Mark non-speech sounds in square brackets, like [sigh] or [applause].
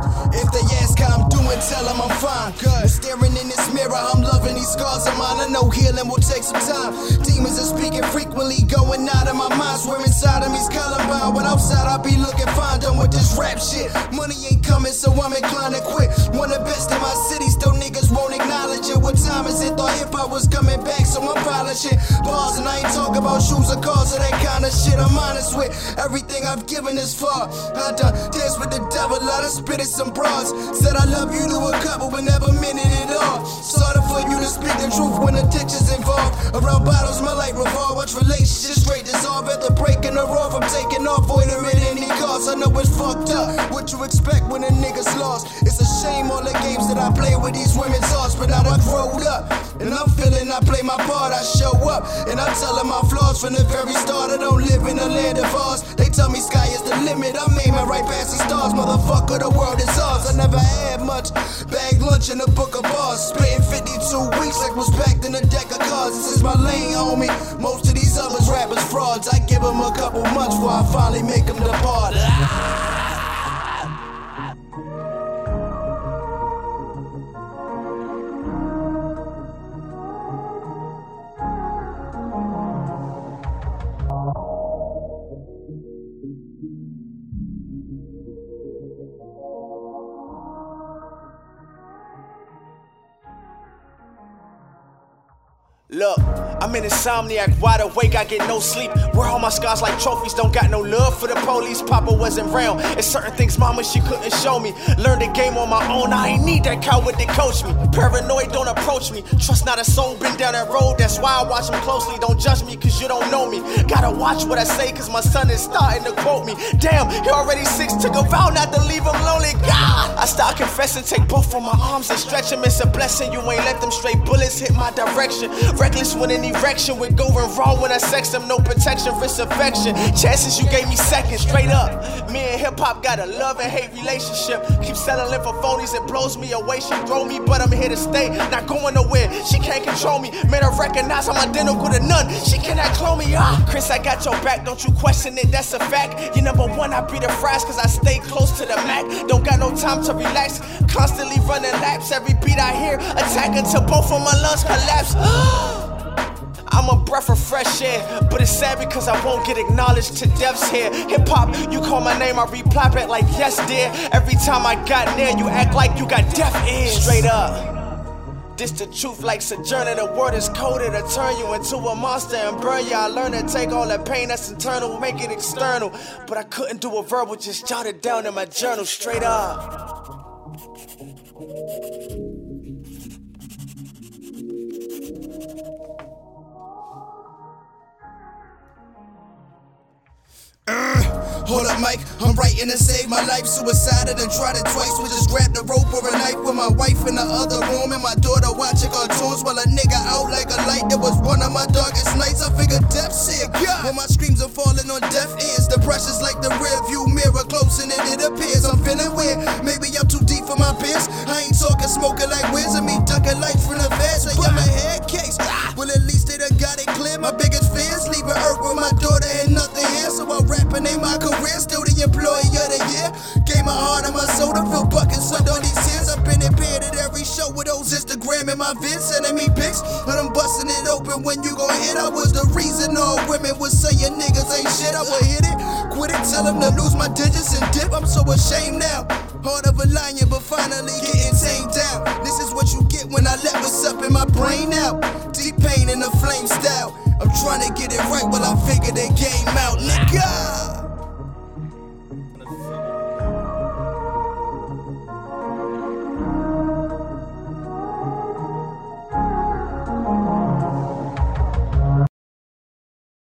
tell how I'm doing, tell 'em I'm fine. Good. Staring in this mirror, I'm loving these scars of mine. I know healing will take some time. Demons are speaking frequently, going out of my mind. Swear inside of me's Columbine. When outside, I be looking fine. Done with this rap shit. Money ain't coming, so I'm inclined to quit. One of the best in my city, Hop was coming back, so I'm polishing bars. And I ain't talking about shoes or cars or that kind of shit. I'm honest with everything I've given this far. I done dance with the devil, lot of spit at some bras. Said I love you to a couple, but never meant it at all. Sorry for you to speak the truth when the ditches involved. Around bottles, my light revolve. Watch relationships straight dissolve at the breaking her off. I'm taking off, avoiding any cost. I know it's fucked up. What you expect when a nigga's lost? It's a shame all the games that I play with these women's hearts, but now I growed up. And I'm feeling I play my part, I show up. And I'm telling my flaws from the very start. I don't live in a land of ours. They tell me sky is the limit. I'm aiming right past the stars. Motherfucker, the world is ours. I never had much. Bag lunch in a book of bars. Spitting 52 weeks like was packed in a deck of cards. This is my lane, homie. Most of these others rappers frauds. I give them a couple months before I finally make them depart. Look, I'm an insomniac, wide awake, I get no sleep. Wear all my scars like trophies, don't got no love for the police. Papa wasn't round, and certain things mama she couldn't show me. Learned the game on my own, I ain't need that coward to coach me. Paranoid, don't approach me. Trust not a soul, been down that road, that's why I watch them closely. Don't judge me, cause you don't know me. Gotta watch what I say, cause my son is starting to quote me. Damn, he already six, took a vow not to leave him lonely. God! I start confessing, take both of my arms and stretch them. It's a blessing, you ain't let them straight bullets hit my direction. Reckless when an erection would going wrong when I sex them. No protection, risk affection. Chances you gave me seconds, straight up. Me and hip hop got a love and hate relationship. Keep settling for phonies, it blows me away. She throw me, but I'm here to stay. Not going nowhere, she can't control me. Made her recognize I'm identical to none. She cannot clone me. Ah, Chris, I got your back, don't you question it, that's a fact. You number one, I be the fries, cause I stay close to the Mac. Don't got no time to relax. Constantly running laps, every beat I hear, attack until both of my lungs collapse. [gasps] I'm a breath of fresh air, but it's sad because I won't get acknowledged to death's here. Hip hop, you call my name, I reply back like yes, dear. Every time I got near, you act like you got deaf ears. Straight up. This the truth, like Sojourner. The word is coded to turn you into a monster and burn you. I learned to take all that pain that's internal, make it external. But I couldn't do a verbal, just jot it down in my journal. Straight up. Hold up, Mike. I'm writing to save my life. Suicided and tried it twice. We just grabbed a rope or a knife with my wife in the other room and my daughter watching cartoons while a nigga out like a light. That was one of my darkest nights. I figured death's here. When my and my vids sending me pics. But I'm busting it open when you gon' hit. I was the reason all women would saying niggas ain't shit. I would hit it, quit it, tell them to lose my digits and dip. I'm so ashamed now. Heart of a lion, but finally getting tamed down. This is what you get when I let what's up in my brain out. Deep pain in the flame style. I'm trying to get it right while I figure the game.